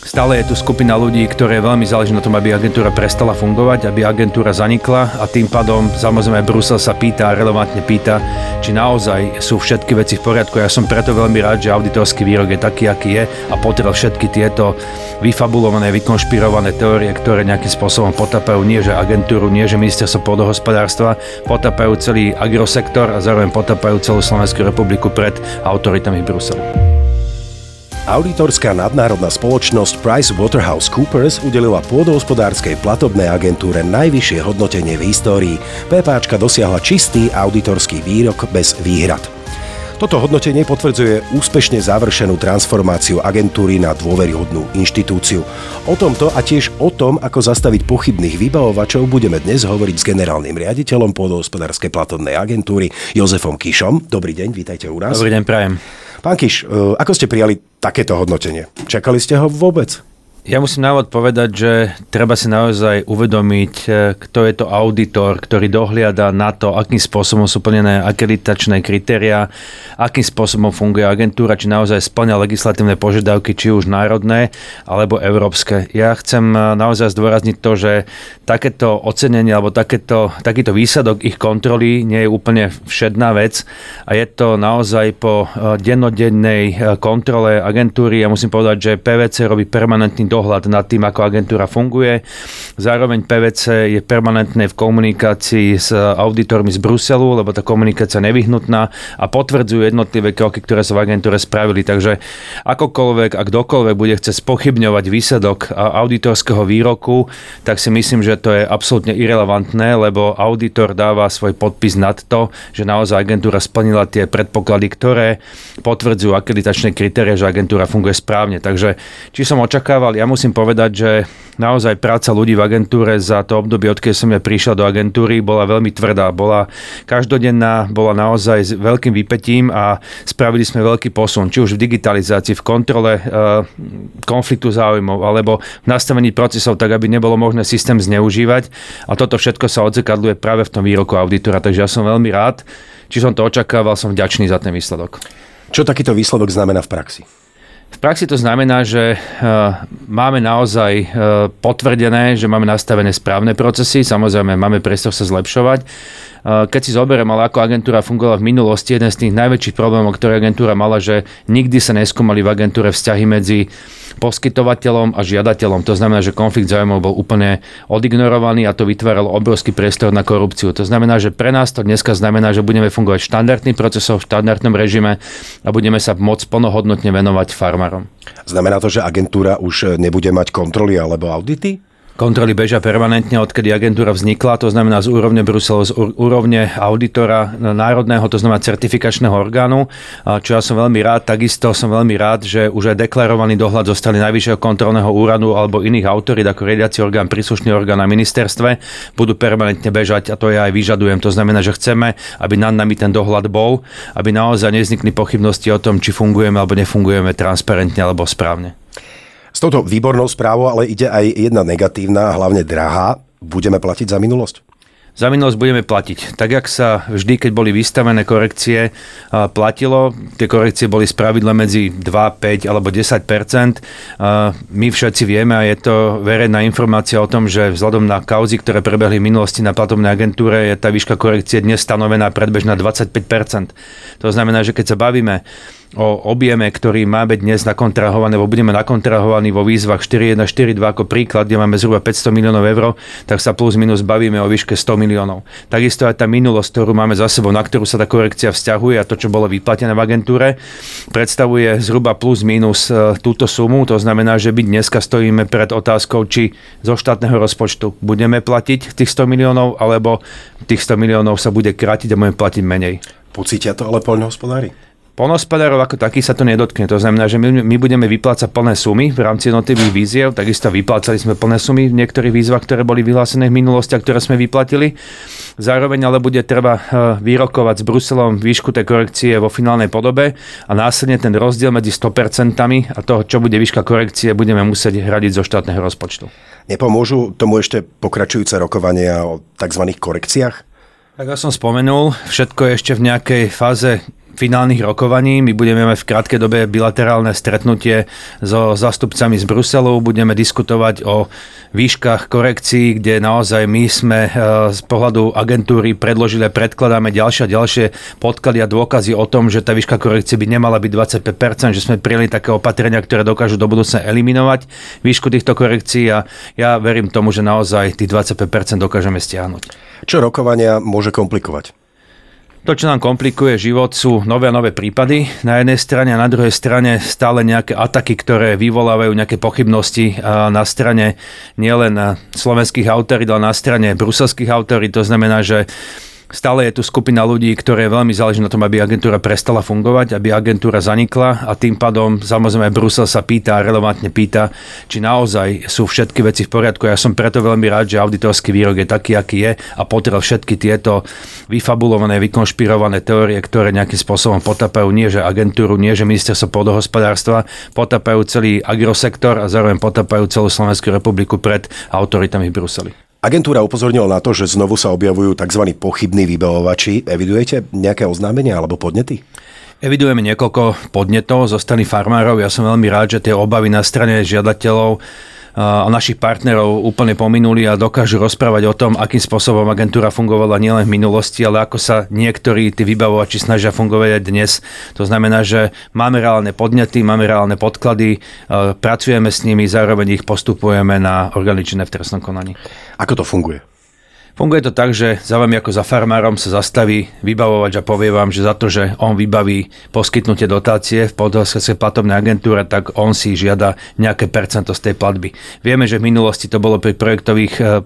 Stále je tu skupina ľudí, ktoré veľmi záleží na tom, aby agentúra prestala fungovať, aby agentúra zanikla a tým pádom samozrejme Brusel sa pýta, relevantne pýta, či naozaj sú všetky veci v poriadku. Ja som preto veľmi rád, že auditorský výrok je taký, aký je a potrel všetky tieto vyfabulované, vykonšpirované teórie, ktoré nejakým spôsobom potapajú nie že agentúru, nie že ministerstvo pôdohospodárstva, potapajú celý agrosektor a zároveň potapajú celú Slovenskú republiku pred autoritami Bruselu. Auditorská nadnárodná spoločnosť PricewaterhouseCoopers udelila pôdohospodárskej platobnej agentúre najvyššie hodnotenie v histórii. PPAčka dosiahla čistý auditorský výrok bez výhrad. Toto hodnotenie potvrdzuje úspešne završenú transformáciu agentúry na dôveryhodnú inštitúciu. O tomto a tiež o tom, ako zastaviť pochybných vybavovačov, budeme dnes hovoriť s generálnym riaditeľom pôdohospodárskej platobnej agentúry Jozefom Kišom. Dobrý deň, vítajte u nás. Dobrý deň, prajem. Pán Kiš, e, ako ste prijali takéto hodnotenie? Čakali ste ho vôbec? Ja musím návod povedať, že treba si naozaj uvedomiť, e, kto je to auditor, ktorý dohliada na to, akým spôsobom sú plnené akreditačné kritéria, akým spôsobom funguje agentúra, či naozaj splňa legislatívne požiadavky, či už národné alebo európske. Ja chcem e, naozaj zdôrazniť to, že takéto ocenenie alebo takéto, takýto výsledok ich kontroly nie je úplne všedná vec a je to naozaj po e, dennodennej kontrole agentúry. Ja musím povedať, že PVC robí permanentný dohľad nad tým, ako agentúra funguje. Zároveň PVC je permanentné v komunikácii s auditormi z Bruselu, lebo tá komunikácia je nevyhnutná a potvrdzujú jednotlivé kroky, ktoré sa v agentúre spravili. Takže akokoľvek a kdokoľvek bude chce spochybňovať výsledok auditorského výroku, tak si myslím, že to je absolútne irrelevantné, lebo auditor dáva svoj podpis nad to, že naozaj agentúra splnila tie predpoklady, ktoré potvrdzujú akreditačné kritéria, že agentúra funguje správne. Takže či som očakával, ja musím povedať, že naozaj práca ľudí v agentúre za to obdobie, odkedy som ja prišiel do agentúry, bola veľmi tvrdá. Bola každodenná, bola naozaj s veľkým vypetím a spravili sme veľký posun, či už v digitalizácii, v kontrole e, konfliktu záujmov, alebo v nastavení procesov, tak aby nebolo možné systém zneužívať. A toto všetko sa odzekadluje práve v tom výroku auditora. Takže ja som veľmi rád, či som to očakával, som vďačný za ten výsledok. Čo takýto výsledok znamená v praxi? V praxi to znamená, že e, máme naozaj e, potvrdené, že máme nastavené správne procesy, samozrejme máme priestor sa zlepšovať. E, keď si zoberiem, ale ako agentúra fungovala v minulosti, jeden z tých najväčších problémov, ktoré agentúra mala, že nikdy sa neskúmali v agentúre vzťahy medzi poskytovateľom a žiadateľom. To znamená, že konflikt zájmov bol úplne odignorovaný a to vytváralo obrovský priestor na korupciu. To znamená, že pre nás to dneska znamená, že budeme fungovať štandardným procesom, v štandardnom režime a budeme sa môcť plnohodnotne venovať farmárom. Znamená to, že agentúra už nebude mať kontroly alebo audity? Kontroly bežia permanentne, odkedy agentúra vznikla, to znamená z úrovne Bruselu, z úrovne auditora národného, to znamená certifikačného orgánu, čo ja som veľmi rád. Takisto som veľmi rád, že už aj deklarovaný dohľad zostali Najvyššieho kontrolného úradu alebo iných autorít ako riadiaci orgán, príslušný orgán na ministerstve budú permanentne bežať a to ja aj vyžadujem. To znamená, že chceme, aby nad nami ten dohľad bol, aby naozaj neznikli pochybnosti o tom, či fungujeme alebo nefungujeme transparentne alebo správne. S touto výbornou správou ale ide aj jedna negatívna, hlavne drahá. Budeme platiť za minulosť? Za minulosť budeme platiť. Tak, jak sa vždy, keď boli vystavené korekcie, platilo, tie korekcie boli spravidla medzi 2, 5 alebo 10% My všetci vieme a je to verejná informácia o tom, že vzhľadom na kauzy, ktoré prebehli v minulosti na platobnej agentúre, je tá výška korekcie dnes stanovená predbežná 25% To znamená, že keď sa bavíme o objeme, ktorý má byť dnes nakontrahovaný, alebo budeme nakontrahovaní vo výzvach 4.1, 4.2 ako príklad, kde máme zhruba 500 miliónov eur, tak sa plus minus bavíme o výške 100 miliónov. Takisto aj tá minulosť, ktorú máme za sebou, na ktorú sa tá korekcia vzťahuje a to, čo bolo vyplatené v agentúre, predstavuje zhruba plus minus e, túto sumu. To znamená, že my dneska stojíme pred otázkou, či zo štátneho rozpočtu budeme platiť tých 100 miliónov, alebo tých 100 miliónov sa bude krátiť a budeme platiť menej. Pocítia to ale poľnohospodári? Polnospodárov ako taký sa to nedotkne. To znamená, že my, my budeme vyplácať plné sumy v rámci jednotlivých víziev. Takisto vyplácali sme plné sumy v niektorých výzvach, ktoré boli vyhlásené v minulosti a ktoré sme vyplatili. Zároveň ale bude treba eh, vyrokovať s Bruselom výšku tej korekcie vo finálnej podobe a následne ten rozdiel medzi 100% a toho, čo bude výška korekcie, budeme musieť hradiť zo štátneho rozpočtu. Nepomôžu tomu ešte pokračujúce rokovania o tzv. korekciách? Tak ja som spomenul, všetko je ešte v nejakej fáze finálnych rokovaní. My budeme mať v krátkej dobe bilaterálne stretnutie so zástupcami z Bruselu. Budeme diskutovať o výškach korekcií, kde naozaj my sme e, z pohľadu agentúry predložili a predkladáme ďalšie a ďalšie podklady a dôkazy o tom, že tá výška korekcie by nemala byť 25%, že sme prijeli také opatrenia, ktoré dokážu do budúcna eliminovať výšku týchto korekcií a ja verím tomu, že naozaj tých 25% dokážeme stiahnuť. Čo rokovania môže komplikovať? To, čo nám komplikuje život, sú nové a nové prípady na jednej strane a na druhej strane stále nejaké ataky, ktoré vyvolávajú nejaké pochybnosti na strane nielen slovenských autorít, ale na strane bruselských autorít. To znamená, že Stále je tu skupina ľudí, ktoré veľmi záleží na tom, aby agentúra prestala fungovať, aby agentúra zanikla a tým pádom samozrejme Brusel sa pýta, relevantne pýta, či naozaj sú všetky veci v poriadku. Ja som preto veľmi rád, že auditorský výrok je taký, aký je a potrel všetky tieto vyfabulované, vykonšpirované teórie, ktoré nejakým spôsobom potapajú nie že agentúru, nie že ministerstvo pôdohospodárstva, potapajú celý agrosektor a zároveň potapajú celú Slovenskú republiku pred autoritami v Bruseli. Agentúra upozornila na to, že znovu sa objavujú tzv. pochybní vybavovači. Evidujete nejaké oznámenia alebo podnety? Evidujeme niekoľko podnetov zo strany farmárov. Ja som veľmi rád, že tie obavy na strane žiadateľov a našich partnerov úplne pominuli a dokážu rozprávať o tom, akým spôsobom agentúra fungovala nielen v minulosti, ale ako sa niektorí tí vybavovači snažia fungovať aj dnes. To znamená, že máme reálne podnety, máme reálne podklady, pracujeme s nimi, zároveň ich postupujeme na organičné v trestnom konaní. Ako to funguje? Funguje to tak, že za vami ako za farmárom sa zastaví vybavovač a povie vám, že za to, že on vybaví poskytnutie dotácie v podhospodárskej platobnej agentúre, tak on si žiada nejaké percento z tej platby. Vieme, že v minulosti to bolo pri projektových eh,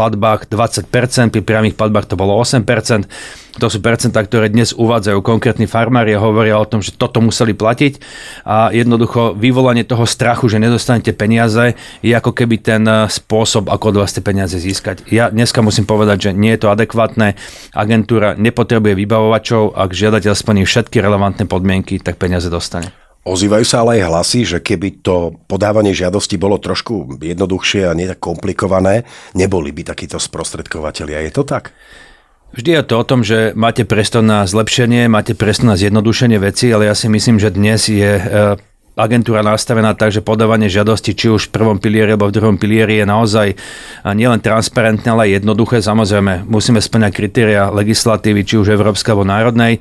platbách 20%, pri priamých platbách to bolo 8%. To sú percentá, ktoré dnes uvádzajú konkrétni farmári a hovoria o tom, že toto museli platiť a jednoducho vyvolanie toho strachu, že nedostanete peniaze, je ako keby ten eh, spôsob, ako od vás tie peniaze získať. Ja dneska musím povedať, že nie je to adekvátne. Agentúra nepotrebuje vybavovačov, ak žiadateľ splní všetky relevantné podmienky, tak peniaze dostane. Ozývajú sa ale aj hlasy, že keby to podávanie žiadosti bolo trošku jednoduchšie a nie komplikované, neboli by takíto sprostredkovateľia. Je to tak? Vždy je to o tom, že máte priestor na zlepšenie, máte priestor na zjednodušenie veci, ale ja si myslím, že dnes je e, agentúra nastavená tak, že podávanie žiadosti či už v prvom pilieri alebo v druhom pilieri je naozaj nielen transparentné, ale aj jednoduché. Samozrejme, musíme splňať kritéria legislatívy, či už európska alebo národnej.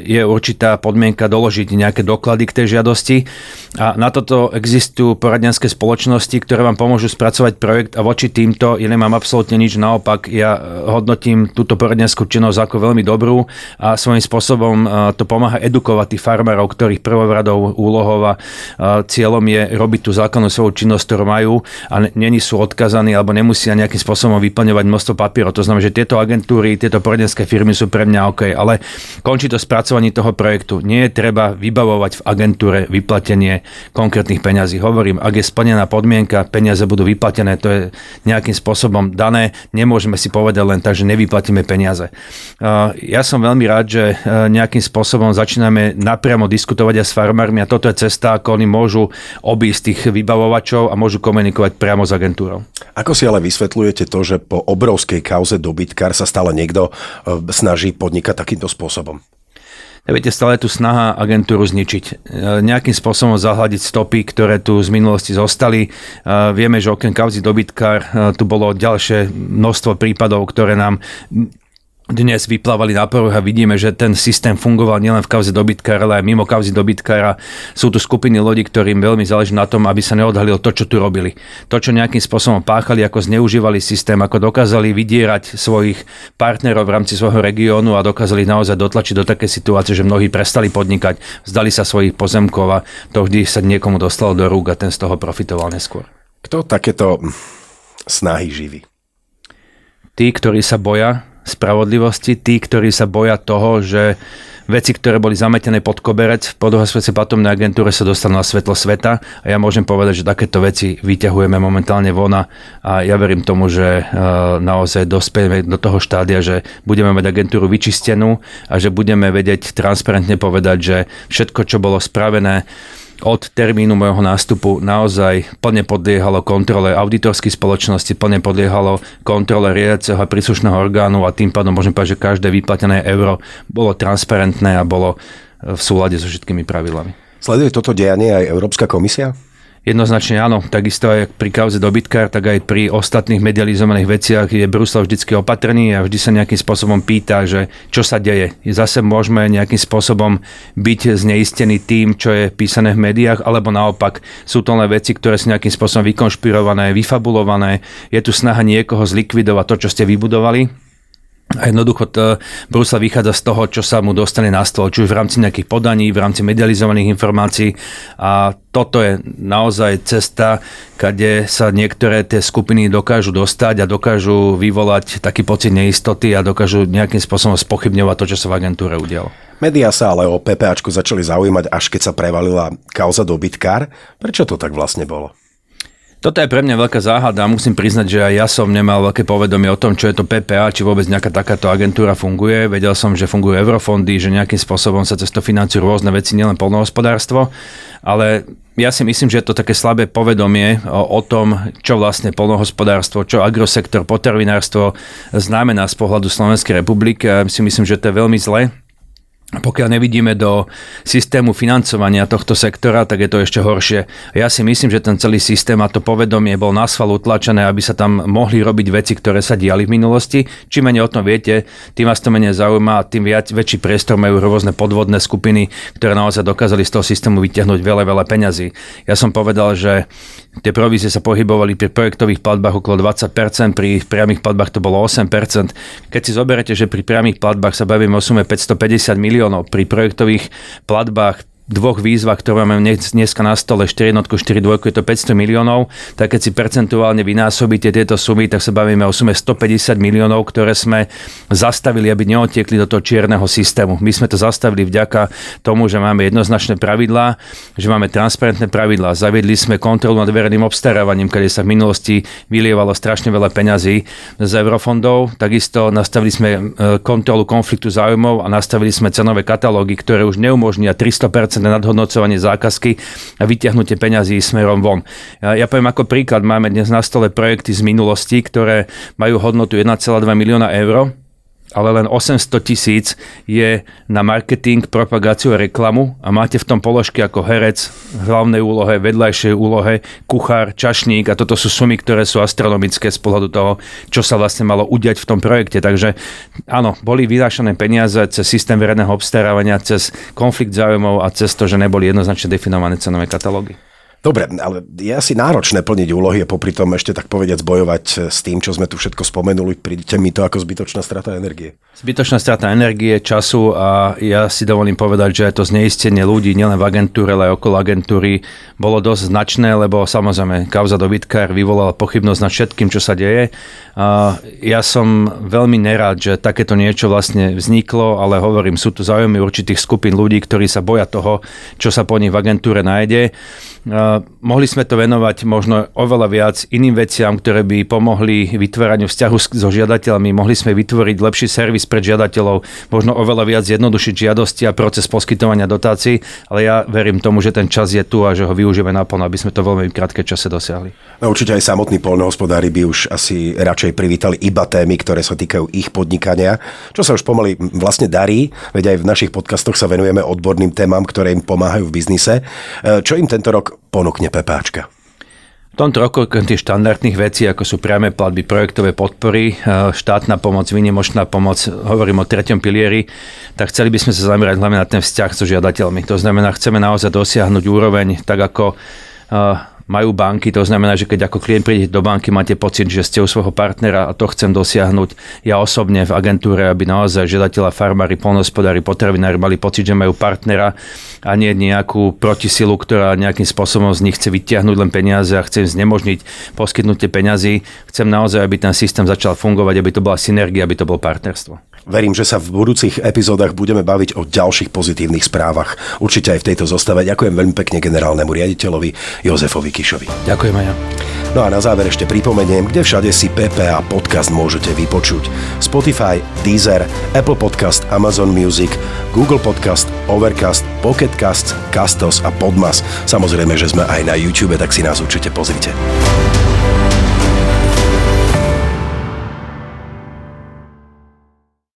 Je určitá podmienka doložiť nejaké doklady k tej žiadosti a na toto existujú poradenské spoločnosti, ktoré vám pomôžu spracovať projekt a voči týmto ja nemám absolútne nič. Naopak, ja hodnotím túto poradenskú činnosť ako veľmi dobrú a svojím spôsobom to pomáha edukovať tých farmárov, ktorých prvoradou úlohou a cieľom je robiť tú základnú svoju činnosť, ktorú majú a není sú odkazaní alebo nemusia nejakým spôsobom vyplňovať množstvo papierov. To znamená, že tieto agentúry, tieto poradenské firmy sú pre mňa OK, ale končí to spracovanie toho projektu. Nie je treba vybavovať v agentúre vyplatenie konkrétnych peňazí. Hovorím, ak je splnená podmienka, peniaze budú vyplatené, to je nejakým spôsobom dané. Nemôžeme si povedať len tak, že nevyplatíme peniaze. Ja som veľmi rád, že nejakým spôsobom začíname napriamo diskutovať aj s farmármi a toto je cesta, ako oni môžu obísť tých vybavovačov a môžu komunikovať priamo s agentúrou. Ako si ale vysvetľujete to, že po obrovskej kauze dobytkár sa stále niekto e, snaží podnikať takýmto spôsobom? Viete, stále tu snaha agentúru zničiť. E, nejakým spôsobom zahľadiť stopy, ktoré tu z minulosti zostali. E, vieme, že okrem kauzy dobytkár tu bolo ďalšie množstvo prípadov, ktoré nám dnes vyplávali na povrch a vidíme, že ten systém fungoval nielen v kauze dobytkára, ale aj mimo kauzy dobytkára. Sú tu skupiny ľudí, ktorým veľmi záleží na tom, aby sa neodhalilo to, čo tu robili. To, čo nejakým spôsobom páchali, ako zneužívali systém, ako dokázali vydierať svojich partnerov v rámci svojho regiónu a dokázali naozaj dotlačiť do také situácie, že mnohí prestali podnikať, zdali sa svojich pozemkov a to vždy sa niekomu dostalo do rúk a ten z toho profitoval neskôr. Kto takéto snahy živí? Tí, ktorí sa boja spravodlivosti, tí, ktorí sa boja toho, že veci, ktoré boli zametené pod koberec v podhospodárskej patomnej agentúre sa dostanú na svetlo sveta. A ja môžem povedať, že takéto veci vyťahujeme momentálne vona a ja verím tomu, že e, naozaj dospejeme do toho štádia, že budeme mať agentúru vyčistenú a že budeme vedieť transparentne povedať, že všetko, čo bolo spravené od termínu môjho nástupu naozaj plne podliehalo kontrole auditorskej spoločnosti, plne podliehalo kontrole riadiaceho a príslušného orgánu a tým pádom môžem povedať, že každé vyplatené euro bolo transparentné a bolo v súlade so všetkými pravidlami. Sleduje toto dejanie aj Európska komisia? Jednoznačne áno, takisto aj pri kauze dobytkár, tak aj pri ostatných medializovaných veciach je Brusel vždycky opatrný a vždy sa nejakým spôsobom pýta, že čo sa deje. Zase môžeme nejakým spôsobom byť zneistený tým, čo je písané v médiách, alebo naopak sú to len veci, ktoré sú nejakým spôsobom vykonšpirované, vyfabulované. Je tu snaha niekoho zlikvidovať to, čo ste vybudovali a jednoducho to, Brusel vychádza z toho, čo sa mu dostane na stôl, či už v rámci nejakých podaní, v rámci medializovaných informácií. A toto je naozaj cesta, kde sa niektoré tie skupiny dokážu dostať a dokážu vyvolať taký pocit neistoty a dokážu nejakým spôsobom spochybňovať to, čo sa v agentúre udialo. Média sa ale o PPAčku začali zaujímať, až keď sa prevalila kauza dobytkár. Prečo to tak vlastne bolo? Toto je pre mňa veľká záhada. Musím priznať, že aj ja som nemal veľké povedomie o tom, čo je to PPA, či vôbec nejaká takáto agentúra funguje. Vedel som, že fungujú eurofondy, že nejakým spôsobom sa cez to financujú rôzne veci, nielen polnohospodárstvo. Ale ja si myslím, že je to také slabé povedomie o, o tom, čo vlastne polnohospodárstvo, čo agrosektor, potravinárstvo znamená z pohľadu Slovenskej republiky. Ja si myslím, že to je veľmi zle pokiaľ nevidíme do systému financovania tohto sektora, tak je to ešte horšie. Ja si myslím, že ten celý systém a to povedomie bol na sval utlačené, aby sa tam mohli robiť veci, ktoré sa diali v minulosti. Čím menej o tom viete, tým vás to menej zaujíma a tým viac, väčší priestor majú rôzne podvodné skupiny, ktoré naozaj dokázali z toho systému vyťahnuť veľa, veľa peňazí. Ja som povedal, že tie provízie sa pohybovali pri projektových platbách okolo 20%, pri priamých platbách to bolo 8%. Keď si zoberete, že pri priamých platbách sa bavíme o sume 550 miliónov. Pri projektových platbách dvoch výzvach, ktoré máme dneska na stole, 4 jednotku, 4 dvojku, je to 500 miliónov, tak keď si percentuálne vynásobíte tieto sumy, tak sa bavíme o sume 150 miliónov, ktoré sme zastavili, aby neotiekli do toho čierneho systému. My sme to zastavili vďaka tomu, že máme jednoznačné pravidlá, že máme transparentné pravidlá. Zaviedli sme kontrolu nad verejným obstarávaním, kedy sa v minulosti vylievalo strašne veľa peňazí z eurofondov. Takisto nastavili sme e, kontrolu konfliktu záujmov a nastavili sme cenové katalógy, ktoré už neumožnia 300% nadhodnocovanie zákazky a vyťahnutie peňazí smerom von. Ja, ja poviem ako príklad, máme dnes na stole projekty z minulosti, ktoré majú hodnotu 1,2 milióna eur ale len 800 tisíc je na marketing, propagáciu a reklamu a máte v tom položky ako herec, hlavnej úlohe, vedľajšej úlohe, kuchár, čašník a toto sú sumy, ktoré sú astronomické z pohľadu toho, čo sa vlastne malo udiať v tom projekte. Takže áno, boli vynášané peniaze cez systém verejného obstarávania, cez konflikt záujmov a cez to, že neboli jednoznačne definované cenové katalógy. Dobre, ale je asi náročné plniť úlohy a popri tom ešte tak povediať bojovať s tým, čo sme tu všetko spomenuli. Prídete mi to ako zbytočná strata energie. Zbytočná strata energie, času a ja si dovolím povedať, že to zneistenie ľudí nielen v agentúre, ale aj okolo agentúry bolo dosť značné, lebo samozrejme kauza dobytkár vyvolala pochybnosť nad všetkým, čo sa deje. A ja som veľmi nerád, že takéto niečo vlastne vzniklo, ale hovorím, sú tu záujmy určitých skupín ľudí, ktorí sa boja toho, čo sa po nich v agentúre nájde mohli sme to venovať možno oveľa viac iným veciam, ktoré by pomohli vytváraniu vzťahu so žiadateľmi. Mohli sme vytvoriť lepší servis pre žiadateľov, možno oveľa viac zjednodušiť žiadosti a proces poskytovania dotácií, ale ja verím tomu, že ten čas je tu a že ho využijeme naplno, aby sme to veľmi krátke čase dosiahli. No, určite aj samotní poľnohospodári by už asi radšej privítali iba témy, ktoré sa týkajú ich podnikania, čo sa už pomaly vlastne darí, veď aj v našich podcastoch sa venujeme odborným témam, ktoré im pomáhajú v biznise. Čo im tento rok ponúkne Pepáčka? V tomto roku tie štandardných vecí, ako sú priame platby, projektové podpory, e, štátna pomoc, výnimočná pomoc, hovorím o treťom pilieri, tak chceli by sme sa zamerať hlavne na ten vzťah so žiadateľmi. To znamená, chceme naozaj dosiahnuť úroveň, tak ako e, majú banky, to znamená, že keď ako klient príde do banky, máte pocit, že ste u svojho partnera a to chcem dosiahnuť. Ja osobne v agentúre, aby naozaj žiadateľa, farmári, polnospodári, potravinári mali pocit, že majú partnera a nie nejakú protisilu, ktorá nejakým spôsobom z nich chce vytiahnuť len peniaze a chce znemožniť poskytnutie peňazí. Chcem naozaj, aby ten systém začal fungovať, aby to bola synergia, aby to bolo partnerstvo. Verím, že sa v budúcich epizódach budeme baviť o ďalších pozitívnych správach. Určite aj v tejto zostave. Ďakujem veľmi pekne generálnemu riaditeľovi Jozefovi Kišovi. Ďakujem aj ja. No a na záver ešte pripomeniem, kde všade si PPA podcast môžete vypočuť. Spotify, Deezer, Apple Podcast, Amazon Music, Google Podcast, Overcast, Pocket Podcasts, Castos a Podmas. Samozrejme, že sme aj na YouTube, tak si nás určite pozrite.